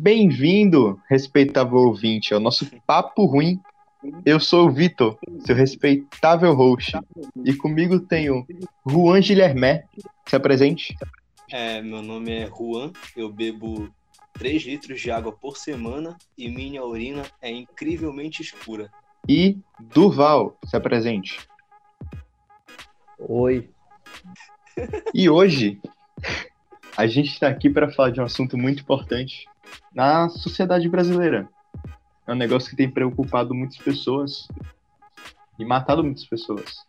Bem-vindo, respeitável ouvinte, ao nosso Papo Ruim. Eu sou o Vitor, seu respeitável host. E comigo tenho Juan Guilherme. Se apresente. É, meu nome é Juan, eu bebo 3 litros de água por semana e minha urina é incrivelmente escura. E Durval, se apresente. Oi. E hoje a gente está aqui para falar de um assunto muito importante na sociedade brasileira. É um negócio que tem preocupado muitas pessoas e matado muitas pessoas.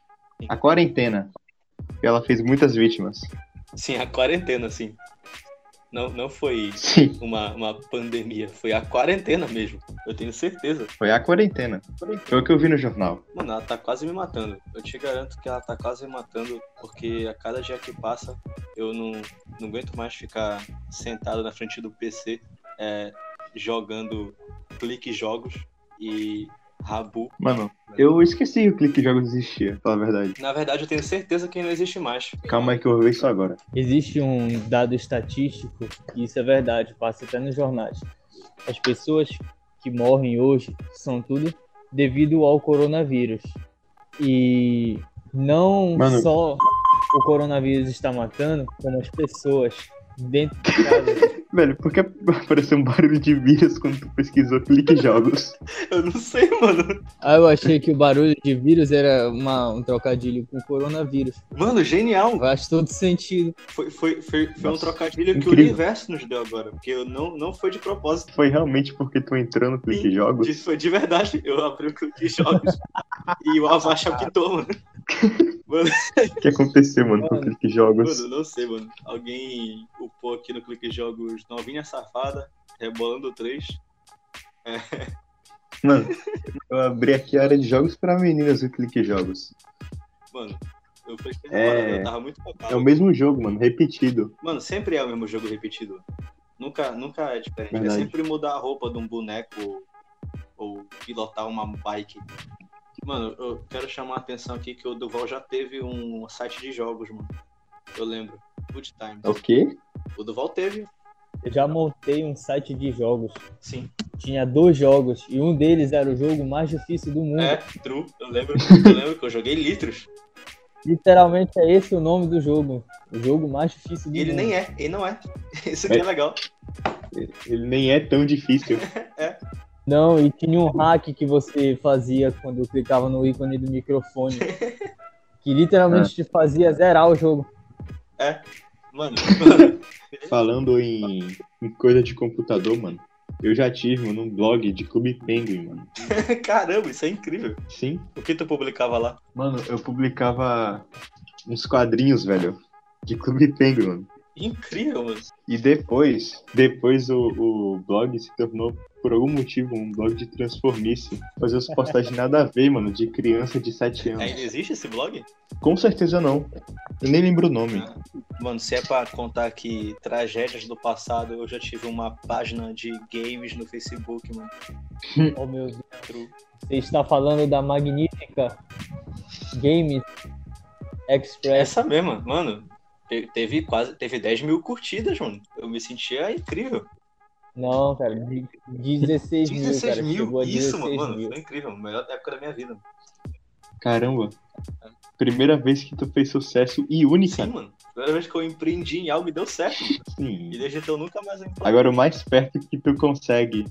A quarentena. Ela fez muitas vítimas. Sim, a quarentena, sim. Não, não foi Sim, uma, uma pandemia, foi a quarentena mesmo. Eu tenho certeza. foi a quarentena. Foi o que eu vi no jornal. Mano, ela tá quase me matando. Eu te garanto que ela tá quase me matando, porque a cada dia que passa, eu não, não aguento mais ficar sentado na frente do PC é, jogando clique jogos e rabu. Mano, eu esqueci que o Clique Jogos existia, pra falar a verdade. Na verdade, eu tenho certeza que não existe mais. Calma aí que eu vou ver isso agora. Existe um dado estatístico, e isso é verdade, passa até nos jornais. As pessoas que morrem hoje são tudo devido ao coronavírus. E não Mano. só o coronavírus está matando, como as pessoas dentro de casa. Velho, por que apareceu um barulho de vírus quando tu pesquisou Clique Jogos? Eu não sei, mano. ah, eu achei que o barulho de vírus era uma- um trocadilho com coronavírus. Mano, genial. Faz todo sentido. Foi, foi, foi, foi um Nossa, trocadilho que o incrível. universo nos deu agora. Porque eu não, não foi de propósito. Foi realmente porque tu entrou no Clique Jogos? Isso foi de verdade. Eu abri o clique jogos e o Avast apitou, mano. Mano, O que aconteceu, mano, com o Mano. Clique Jogos? mano, não sei, mano. Alguém upou aqui no clique jogos novinha safada, rebolando 3. Mano, eu abri aqui a área de jogos pra meninas do Clique Jogos. Mano, eu fechei É. eu tava muito focado. É o mesmo jogo, mano, repetido. Mano, sempre é o mesmo jogo repetido. Nunca, nunca é diferente. Verdade. É sempre mudar a roupa de um boneco ou pilotar uma bike. Mano, eu quero chamar a atenção aqui que o Duval já teve um site de jogos, mano. Eu lembro. Good Times. É o quê? O Duval teve, Eu já montei um site de jogos. sim. Tinha dois jogos e um deles era o jogo mais difícil do mundo. É, true. Eu lembro. Eu lembro que eu joguei litros. Literalmente é esse o nome do jogo. O jogo mais difícil do ele mundo. nem é, ele não é. Isso aqui é legal. Ele nem é tão difícil. Não, e tinha um hack que você fazia quando clicava no ícone do microfone. que literalmente te fazia zerar o jogo. Mano, mano. Falando em, em coisa de computador, mano, eu já tive, mano, um blog de Clube Penguin, mano. Caramba, isso é incrível. Sim. O que tu publicava lá? Mano, eu publicava uns quadrinhos, velho, de Clube Penguin, mano. Incrível, mano. E depois, depois o, o blog se tornou, por algum motivo, um blog de transformice. Fazer as postagens nada a ver, mano, de criança de 7 anos. Ainda existe esse blog? Com certeza não. Eu nem lembro o nome. Mano, se é pra contar aqui tragédias do passado, eu já tive uma página de games no Facebook, mano. Oh meu Deus. Você está falando da magnífica Games Express. Essa mesma, mano. te- Teve quase, teve 10 mil curtidas, mano. Eu me sentia incrível. Não, cara, de 16 mil, 16 cara. mil, isso, 16 mano. mil. Foi incrível. Melhor época da minha vida. Caramba. Primeira vez que tu fez sucesso e única. Sim, mano. Primeira vez que eu empreendi em algo e deu certo. mano. Sim. E desde então nunca mais empreendi. Agora o mais perto que tu consegue,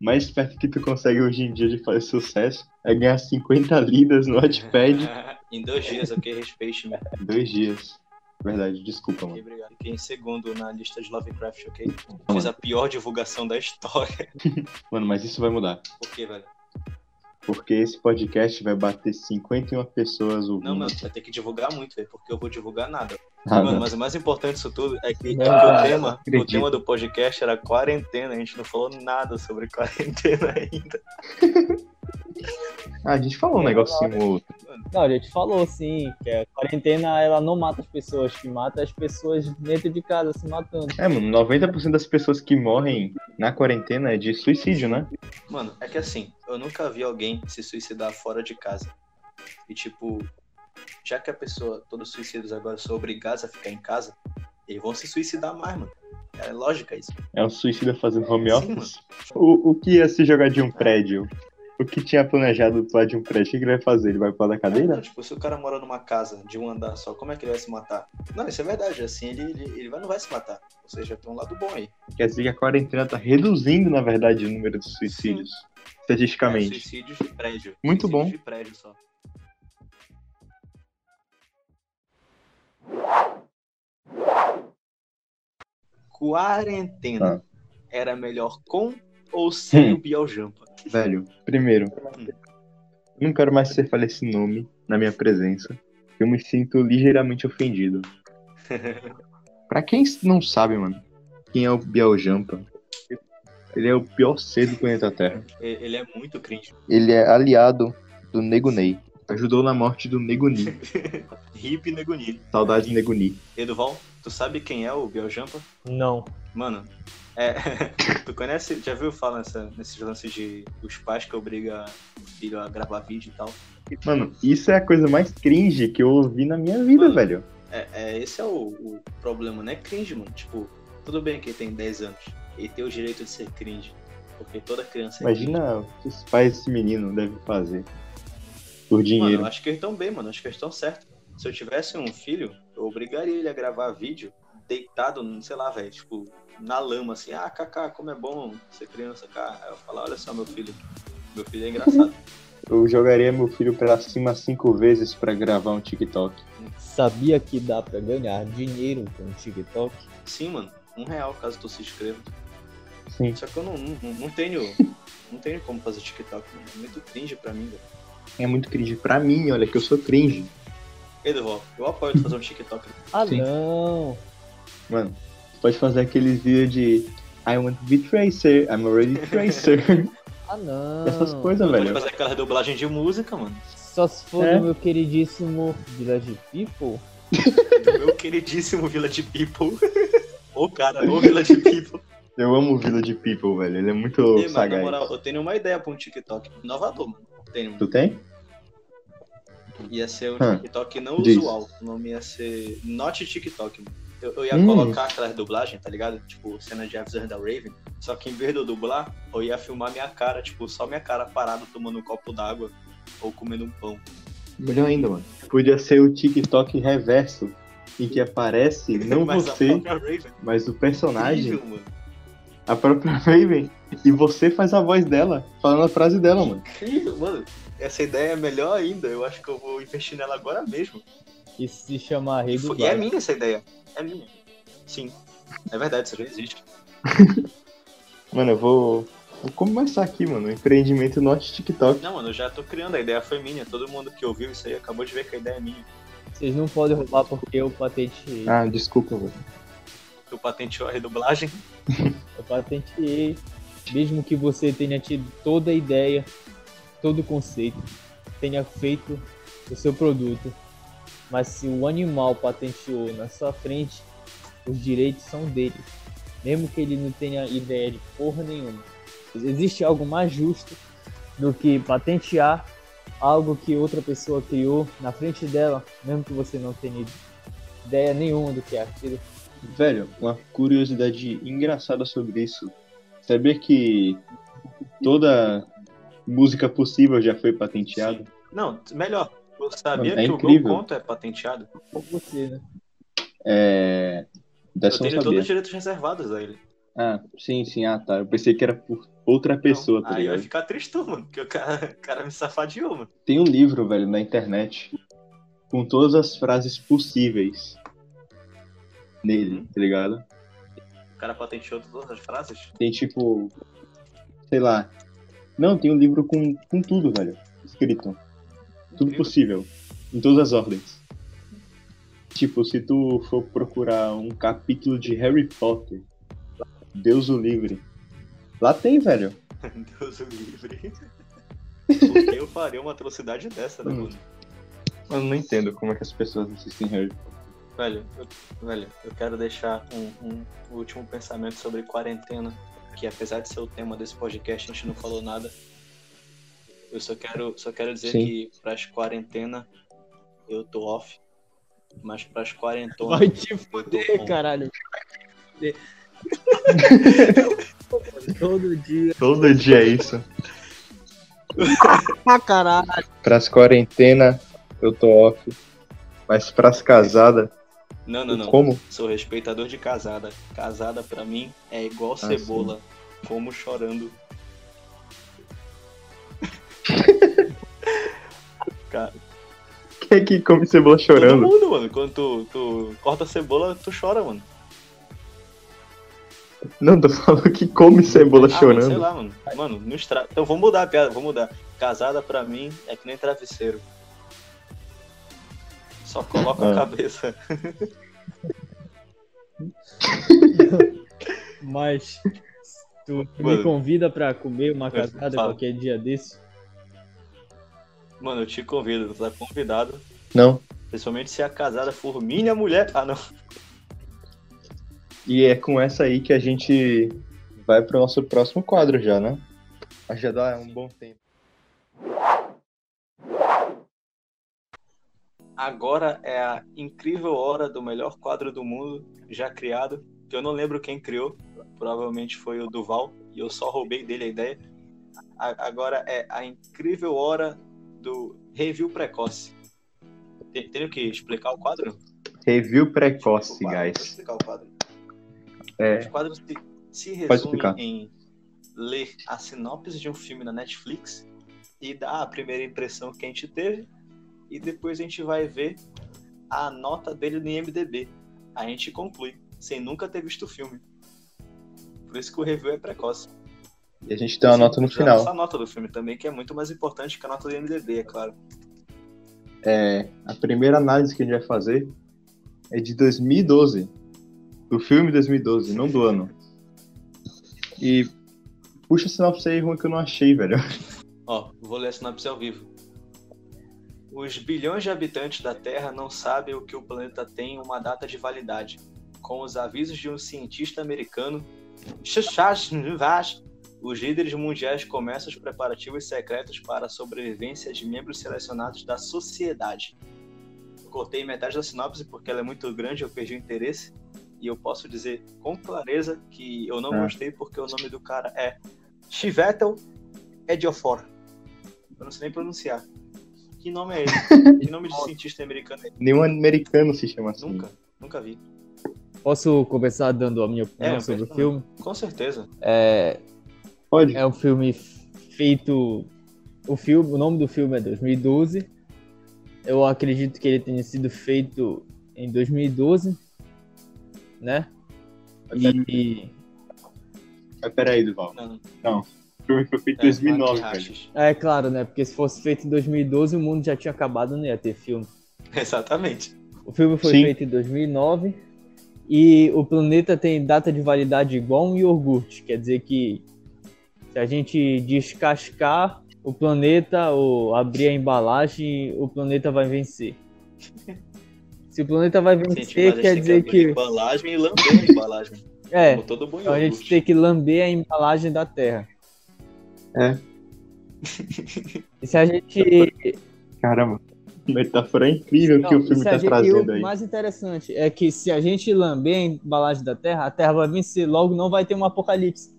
mais perto que tu consegue hoje em dia de fazer sucesso é ganhar 50 lidas no Wattpad em dois dias, ok? Respeite-me. em dois dias. Verdade, desculpa, mano. obrigado. Fiquei em segundo na lista de Lovecraft, ok? Fiz a pior divulgação da história. Mano, mas isso vai mudar. Por quê, velho? Porque esse podcast vai bater 51 pessoas ouvindo. Não, mano, vai ter que divulgar muito, velho, porque eu vou divulgar nada. Ah, Mano, não. mas o mais importante disso tudo é que, Não, que cara, o, tema, o tema do podcast era quarentena. A gente não falou nada sobre quarentena ainda. Ah, a gente falou um negocinho ou outro. Não, a gente falou sim, que a quarentena ela não mata as pessoas, que mata as pessoas dentro de casa se matando. É, mano, 90% das pessoas que morrem na quarentena é de suicídio, né? Mano, é que assim, eu nunca vi alguém se suicidar fora de casa. E tipo, já que a pessoa, todos os suicídios agora são obrigados a ficar em casa, Eles vão se suicidar mais, mano. É lógica isso. É um suicida fazendo home Sim, office? O, o que ia se jogar de um prédio? O que tinha planejado pular de um prédio? O que ele vai fazer? Ele vai pular da Não, cadeira? tipo, se o cara mora numa casa de um andar só, como é que ele vai se matar? Não, isso é verdade. Assim, ele, ele, ele não vai se matar. Ou seja, tem um lado bom aí. Quer dizer que a quarentena tá reduzindo, na verdade, o número de suicídios. É, Estatisticamente. suicídios de prédio. Muito Suicídios bom. de prédio só. Quarentena. Era melhor com ou sem Hum. o Biel Jampa? Velho, primeiro, eu não quero mais que você fale esse nome na minha presença. Eu me sinto ligeiramente ofendido. pra quem não sabe, mano, quem é o Biel Jampa, ele é o pior ser do planeta Terra. Ele é muito cringe. Ele é aliado do Nego Ney. Ajudou na morte do Nego Ni. Hip Neguni. Saudades do Nego Ni. Eduval, tu sabe quem é o Biel Jampa? Não. Mano, é, tu conhece, já viu falar nessa, nesses lances de os pais que obrigam o filho a gravar vídeo e tal? Mano, isso é a coisa mais cringe que eu ouvi na minha vida, Mano, velho. É, é, esse é o, o problema, né? Cringe, mano. Tipo, tudo bem que ele tem 10 anos. Ele tem o direito de ser cringe. Porque toda criança é Imagina o que os pais desse menino devem fazer. Por. Mano, dinheiro. eu acho que eles estão bem, mano. Acho que eles estão certos. Se eu tivesse um filho, eu obrigaria ele a gravar vídeo deitado, sei lá, velho, tipo, na lama, assim, ah, Kaká, como é bom ser criança, cara. Aí eu falar, olha só, meu filho. Meu filho é engraçado. Eu jogaria meu filho pra cima cinco vezes pra gravar um TikTok. Sabia que dá pra ganhar dinheiro com TikTok? Sim, mano. Um real caso tu se inscreva. Sim. Só que eu não, não, não tenho. Não tenho como fazer TikTok, mano. É muito cringe pra mim, velho. É muito cringe pra mim, olha que eu sou cringe. Eduardo, eu apoio tu fazer um TikTok. Ah, Sim. não. Mano, você pode fazer aqueles vídeos de I want to be Tracer, I'm already Tracer. Ah, não. Essas coisas, Tu pode velho. fazer aquela dublagem de música, mano. Só se for É. do meu queridíssimo Village People. Do meu queridíssimo Village People. Ô cara, ô Village People. Eu amo o Village People, velho. Ele é muito Ei, mano, na sagaz. moral, eu tenho uma ideia pra um TikTok. Inovador, mano. Tenho. Tu tem? Ia ser um Hum. TikTok não Diz. usual. O nome ia ser Not TikTok, mano. Eu, eu ia Hum. colocar aquelas dublagens, tá ligado? Tipo, cena de Avisor da Raven. Só que em vez de eu dublar, eu ia filmar minha cara, tipo, só minha cara parada tomando um copo d'água ou comendo um pão. Melhor ainda, mano. Podia ser o TikTok reverso, em que aparece não Mas você, mas o personagem, a própria Raven, e você faz a voz dela, falando a frase dela, mano. Incrível, mano. Essa ideia é melhor ainda. Eu acho que eu vou investir nela agora mesmo. Que se chama Rei E, do e é minha essa ideia. É minha. Sim. É verdade, isso já existe. Mano, eu vou, vou começar aqui, mano. Empreendimento nosso TikTok. Não, mano, eu já tô criando. A ideia foi minha. Todo mundo que ouviu isso aí acabou de ver que a ideia é minha. Vocês não podem roubar porque eu patenteei. Ah, desculpa, velho. Tu patenteou a redublagem. Eu patenteei. Mesmo que você tenha tido toda a ideia, todo o conceito, tenha feito o seu produto, mas se o animal patenteou na sua frente, os direitos são dele. Mesmo que ele não tenha ideia de porra nenhuma. Existe algo mais justo do que patentear algo que outra pessoa criou na frente dela, mesmo que você não tenha ideia nenhuma do que é aquilo. Velho, uma curiosidade engraçada sobre isso. Sabia que toda música possível já foi patenteada? Não, melhor. Eu sabia Mano, é que o incrível. meu conto é patenteado. Você, né? É. Dessa eu tenho todos os direitos reservados a ele. Ah, sim, sim, ah tá. Eu pensei que era por outra pessoa, Não, tá aí vai ligado? ficar tristão, mano. Porque o cara, o cara me safadiou, mano. Tem um livro, velho, na internet com todas as frases possíveis nele, tá ligado? O cara patenteou todas as frases. Tem tipo. Sei lá. Não, tem um livro com, com tudo, velho. Escrito. Tudo Incrível. possível. Em todas as ordens. Tipo, se tu for procurar um capítulo de Harry Potter, Deus o livre. Lá tem, velho. Deus o livre. Porque eu faria uma atrocidade dessa, né, Hum. mano? Eu não entendo como é que as pessoas assistem Harry Velho, eu, velho, eu quero deixar um, um último pensamento sobre quarentena, que apesar de ser o tema desse podcast, a gente não falou nada. Eu só quero, só quero dizer Sim. que pras quarentena eu tô off. Mas pras quarentonas. Vai te eu tô fuder, com- caralho. Todo dia. Todo dia é isso. Ah, caralho. Pras quarentena, eu tô off. Mas pras casadas, Não, não, não. como? Sou respeitador de casada. Casada pra mim é igual Ah, cebola. Como chorando. Cara, Quem é que come cebola todo chorando? mundo, mano. Quando tu, tu corta cebola, tu chora, mano. Não, tô falando que come cebola Ah, mano, sei chorando. lá, mano. Mano, não estra... Então vamos mudar a piada, vamos mudar. Casada pra mim é que nem travesseiro. Só coloca a Ah. cabeça. Mas tu me Mano. convida pra comer uma casada qualquer dia desse? Mano, eu te convido, tu tá convidado. Não. Principalmente se a casada for minha mulher. Ah, não. E é com essa aí que a gente vai pro nosso próximo quadro já, né? Acho que já dá um bom tempo. Agora é a incrível hora do melhor quadro do mundo já criado. Que eu não lembro quem criou. Provavelmente foi o Duval. E eu só roubei dele a ideia. A- agora é a incrível hora do review precoce. Tem- Tenho que explicar o quadro? Review precoce, quadro, Vou guys. explicar o quadro. É, O quadro se, se em ler a sinopse de um filme na Netflix e dar a primeira impressão que a gente teve e depois a gente vai ver a nota dele no IMDB. A gente conclui, sem nunca ter visto o filme. Por isso que o review é precoce. e a gente tem uma nota no final. Nossa nota do filme também, que é muito mais importante que a nota do IMDB, é claro. É, a primeira análise que a gente vai fazer é de 2012. Do filme 2012, não do ano. E puxa a sinopse aí, ruim que eu não achei, velho. Ó, vou ler a sinopse ao vivo. Os bilhões de habitantes da Terra não sabem o que o planeta tem uma data de validade. Com os avisos de um cientista americano, os líderes mundiais começam os preparativos secretos para a sobrevivência de membros selecionados da sociedade. Cortei metade da sinopse porque ela é muito grande, eu perdi o interesse. E eu posso dizer com clareza que eu não Ah. gostei porque o nome do cara é Chivetel Ejiofor. Eu não sei nem pronunciar. Que nome é esse? Que nome de cientista americano é esse? Nenhum americano se chama assim. Nunca, nunca vi. Posso começar dando a minha opinião É, sobre o filme? Com certeza. É, Pode? é um filme feito. O, filme, o nome do filme é 2012. Eu acredito que ele tenha sido feito em 2012, né? E, Mas peraí, Duval. Não, O filme foi feito em é, 2009, velho. Machis. é claro, né? Porque se fosse feito em 2012, o mundo já tinha acabado, não ia ter filme. Exatamente. O filme foi Sim. feito em 2009 e o planeta tem data de validade igual um iogurte. Quer dizer que se a gente descascar o planeta ou abrir a embalagem, o planeta vai vencer. Se o planeta vai vencer, quer dizer que embalagem e lamber a embalagem. É, Como todo bom então a gente tem que lamber a embalagem da Terra. É. E se a gente Caramba. Metáfora incrível que Não, o filme tá gente- e trazendo o aí. mais interessante é que se a gente lamber a embalagem da Terra, a Terra vai vencer, logo não vai ter um apocalipse.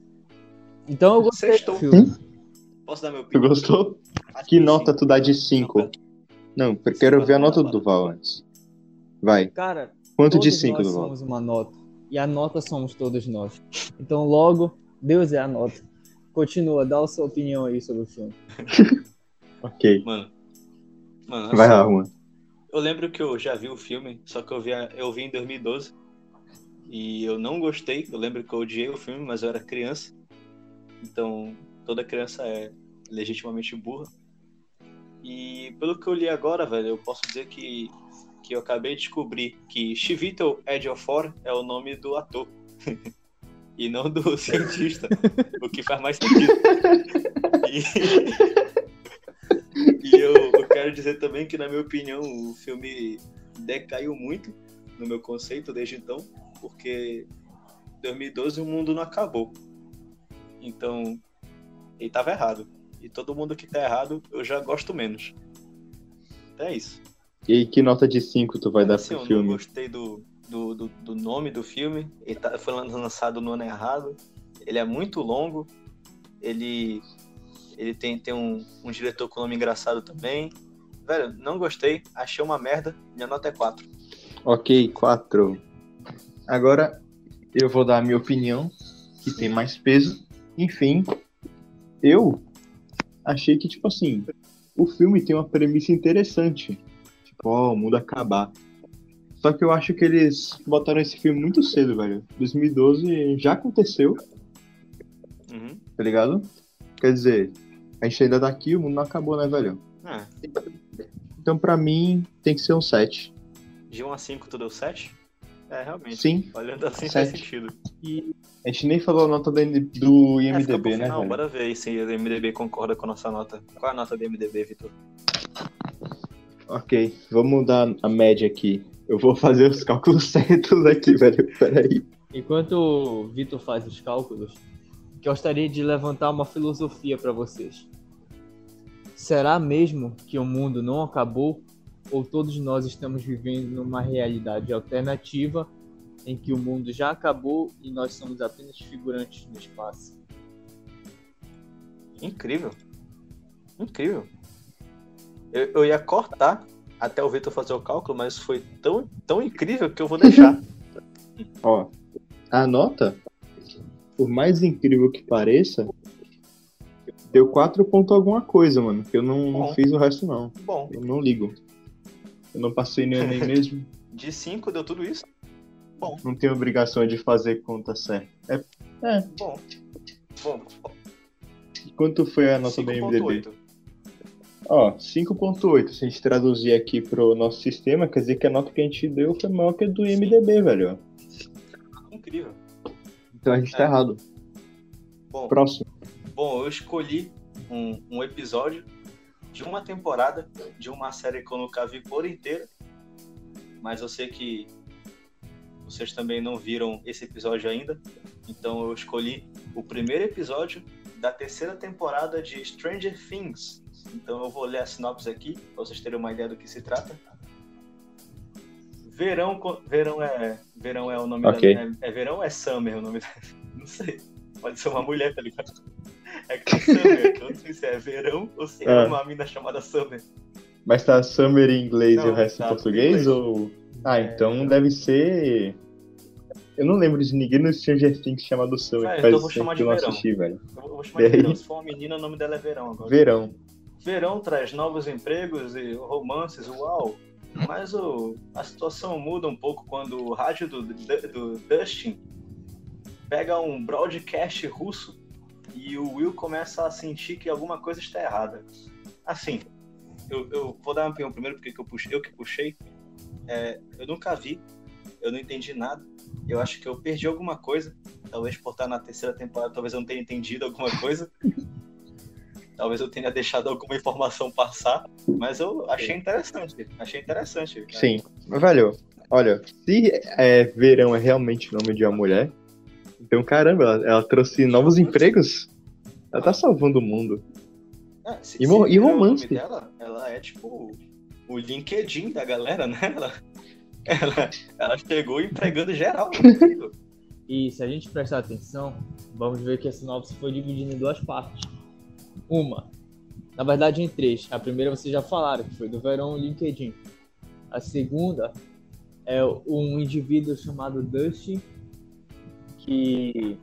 Então eu gostei Sextou. do filme. Posso dar meu Tu opinião? gostou? Acho Que nota tu dá de 5? Não, eu quero ver a nota do Duval antes. Vai. Cara, Quanto de todos 5, nós Duval? somos uma nota. E a nota somos todos nós. Então logo, Deus é a nota. Continua, dá a sua opinião aí sobre o filme. Ok. Mano. Mano, Vai assim, lá, Juan. Eu lembro que eu já vi o filme, só que eu vi, eu vi em 2012. E eu não gostei. Eu lembro que eu odiei o filme, mas eu era criança. Então, toda criança é legitimamente burra. E pelo que eu li agora, velho, eu posso dizer que, que eu acabei de descobrir que Chivitel Ejiofor é o nome do ator. e não do cientista. o que faz mais sentido. E... E eu, eu quero dizer também que, na minha opinião, o filme decaiu muito no meu conceito desde então, porque em 2012 o mundo não acabou. Então, ele tava errado. E todo mundo que tá errado, eu já gosto menos. Então é isso. E que nota de 5 tu vai dar Assim, pro eu não filme? gostei do, do, do, do nome do filme. Ele tá- foi lançado no ano errado. Ele é muito longo. Ele, ele tem, tem um, um diretor com nome engraçado também. Velho, não gostei. Achei uma merda. Minha nota é 4. Ok, 4. Agora eu vou dar a minha opinião, que tem mais peso. Enfim, eu achei que, tipo assim, o filme tem uma premissa interessante. Tipo, ó, o mundo acabar. Só que eu acho que eles botaram esse filme muito cedo, velho. 2012 já aconteceu, Uhum. tá ligado? Quer dizer, a gente ainda tá aqui, o mundo não acabou, né, velho? É, Então, pra mim, tem que ser um 7. de 1 a 5 tu deu 7? É, realmente. Sim, Olhando assim faz Sete. sentido. E a gente nem falou a nota do, do É, IMDB, né, final, velho? bora ver aí se o MDB concorda com a nossa nota. Qual é a nota do MDB, Vitor? Ok, vamos dar a média aqui. Eu vou fazer os cálculos certos aqui, velho. Peraí. enquanto o Vitor faz os cálculos, gostaria de levantar uma filosofia para vocês. Será mesmo que o mundo não acabou ou todos nós estamos vivendo numa realidade alternativa em que o mundo já acabou e nós somos apenas figurantes no espaço? Incrível. Incrível. Eu, eu ia cortar até o Vitor fazer o cálculo, mas foi tão, tão incrível que eu vou deixar. Ó, a nota, por mais incrível que pareça, deu 4 ponto alguma coisa, mano. Que eu não, não fiz o resto, não. Bom, Eu não ligo. Eu não passei no Enem mesmo. de 5 deu tudo isso? Bom, Não tenho obrigação de fazer conta certa. É, é. bom. Bom, Quanto foi a nota do MDB? 5.8. Ó, 5.8. Se a gente traduzir aqui pro nosso sistema, quer dizer que a nota que a gente deu foi maior que a do IMDB, velho. Incrível. Então a gente tá É. errado. Bom, Próximo. Bom, eu escolhi um, um episódio de uma temporada de uma série que eu nunca vi por inteira, mas eu sei que vocês também não viram esse episódio ainda, então eu escolhi o primeiro episódio da terceira temporada de Stranger Things. Então eu vou ler a sinopse aqui, para vocês terem uma ideia do que se trata. Verão, verão é, verão é o nome Ok. da, é, é verão ou é Summer o nome da, não sei. Pode ser uma mulher, tá ligado? É que tem Summer, eu não sei se é verão ou se é Ah. uma mina chamada Summer. Mas tá Summer em inglês e Não, o resto tá em português? Ou... Ah, É. então deve ser. Eu não lembro de ninguém no Stranger Things chamado Summer. Ah, faz então eu vou chamar de eu não verão. assisti, velho. Eu vou- chamar de E verão. Se for uma menina, o nome dela é Verão agora. Verão. Verão traz novos empregos e romances, uau! Mas o, a situação muda um pouco quando o rádio do, do Dustin pega um broadcast russo e o Will começa a sentir que alguma coisa está errada. Assim, eu, eu vou dar uma opinião primeiro porque que eu, puxei, eu que puxei. É, eu nunca vi, eu não entendi nada. Eu acho que eu perdi alguma coisa. Talvez por estar na terceira temporada, talvez eu não tenha entendido alguma coisa. Talvez eu tenha deixado alguma informação passar, mas eu achei interessante. Achei interessante. Sim. Mas, velho, olha, se é, Verão é realmente o nome de uma mulher, então caramba, ela, ela trouxe novos empregos. Ela tá salvando o mundo. É, se, E se e o romance. dela, ela é tipo o LinkedIn da galera, né? Ela, ela, ela chegou empregando geral. né? E se a gente prestar atenção, vamos ver que a sinopse foi dividida em duas partes. Uma, na verdade em três. A primeira vocês já falaram, que foi do verão LinkedIn. A segunda é um indivíduo chamado Dusty, que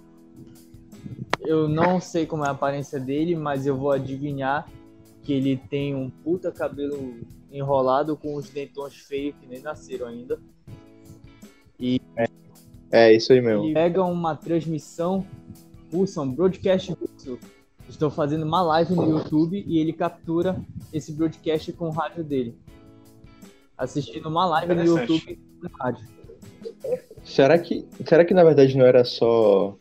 eu não sei como é a aparência dele, mas eu vou adivinhar que ele tem um puta cabelo enrolado com os dentões feios que nem nasceram ainda. É, isso aí mesmo. Ele pega uma transmissão russa, um broadcast russo. Estão fazendo uma live no YouTube e ele captura esse broadcast com o rádio dele. Assistindo uma live no. YouTube com o rádio. Será que, será que na verdade não era só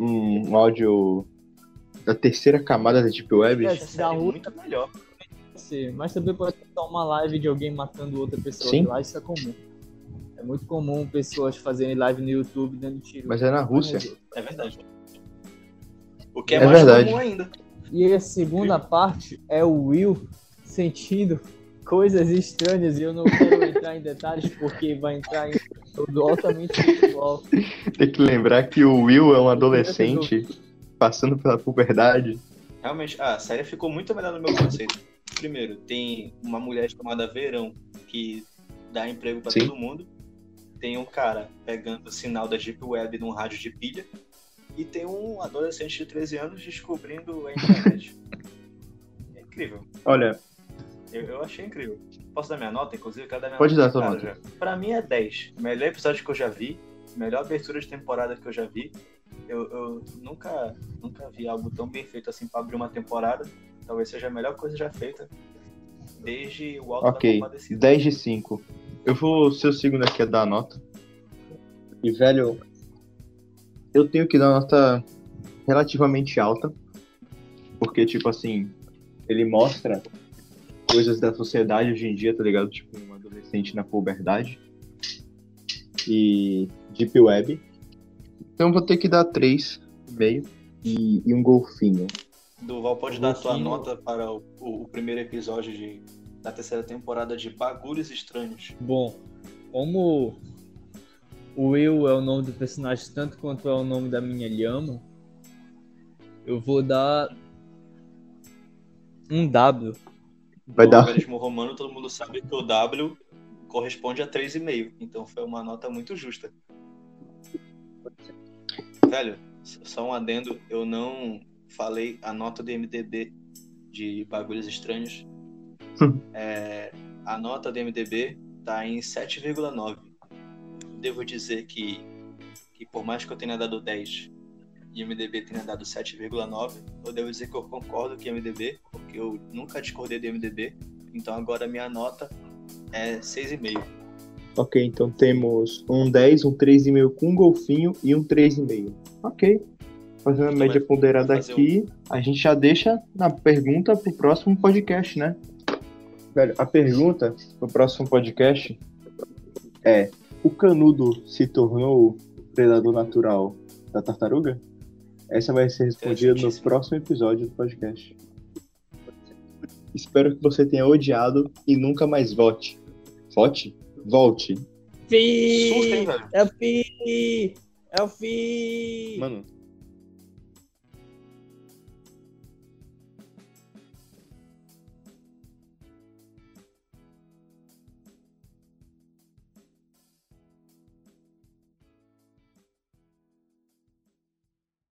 um, um áudio da terceira camada da Deep Web? É, é muito melhor. Ser, Mas também pode ser só uma live de alguém matando outra pessoa. Sim. Lá isso é comum. É muito comum pessoas fazerem live no YouTube dando tiro. Mas é na Rússia. É verdade. O que é, É mais verdade. comum ainda. E a segunda parte é o Will sentindo coisas estranhas e eu não quero entrar em detalhes porque vai entrar em tudo altamente sexual. Tem que lembrar que o Will é um adolescente passando pela puberdade. Realmente, a série ficou muito melhor no meu conceito. Primeiro, tem uma mulher chamada Verão que dá emprego pra Sim. todo mundo. Tem um cara pegando o sinal da Deep Web num rádio de pilha. E tem um adolescente de 13 anos descobrindo a internet. é incrível. Olha, Eu, eu achei incrível. Posso dar minha nota, inclusive? Dar minha Pode nota dar sua nota. já. Pra mim é 10. Melhor episódio que eu já vi. Melhor abertura de temporada que eu já vi. Eu, eu nunca, nunca vi algo tão bem feito assim pra abrir uma temporada. Talvez seja a melhor coisa já feita. Desde o Alto ok. da Compadecida. 10 de 5. Eu vou ser o segundo aqui a dar a nota. E, velho, eu tenho que dar uma nota relativamente alta. Porque, tipo assim, ele mostra coisas da sociedade hoje em dia, tá ligado? Tipo, um adolescente na puberdade. E Deep Web. Então eu vou ter que dar 3,5 e, e um golfinho. Duval pode dar a tua Golfinho. nota para o, o- o primeiro episódio de, da terceira temporada de Bagulhos Estranhos. Bom, como Will é o nome do personagem tanto quanto é o nome da minha lhama, eu vou dar um W. Vai no dar. algarismo romano, todo mundo sabe que o W corresponde a 3,5. Então foi uma nota muito justa. Velho, só um adendo, eu não falei a nota do MDB de Bagulhos Estranhos. É, a nota do MDB tá em 7,9. Devo dizer que, que por mais que eu tenha dado 10 e o MDB tenha dado 7,9, eu devo dizer que eu concordo com o MDB, porque eu nunca discordei do MDB. Então agora minha nota é 6,5. Ok, então temos um 10, um 3,5 com um golfinho e um 3,5. Ok. Fazendo a média ponderada aqui, a gente já deixa na pergunta pro próximo podcast, né? Velho, a pergunta pro próximo podcast é: o canudo se tornou predador natural da tartaruga? Essa vai ser respondida no próximo episódio do podcast. Espero que você tenha odiado e nunca mais vote. Vote? Volte. Susto, hein, Fi! velho? É o Fi! É o Fi! Mano,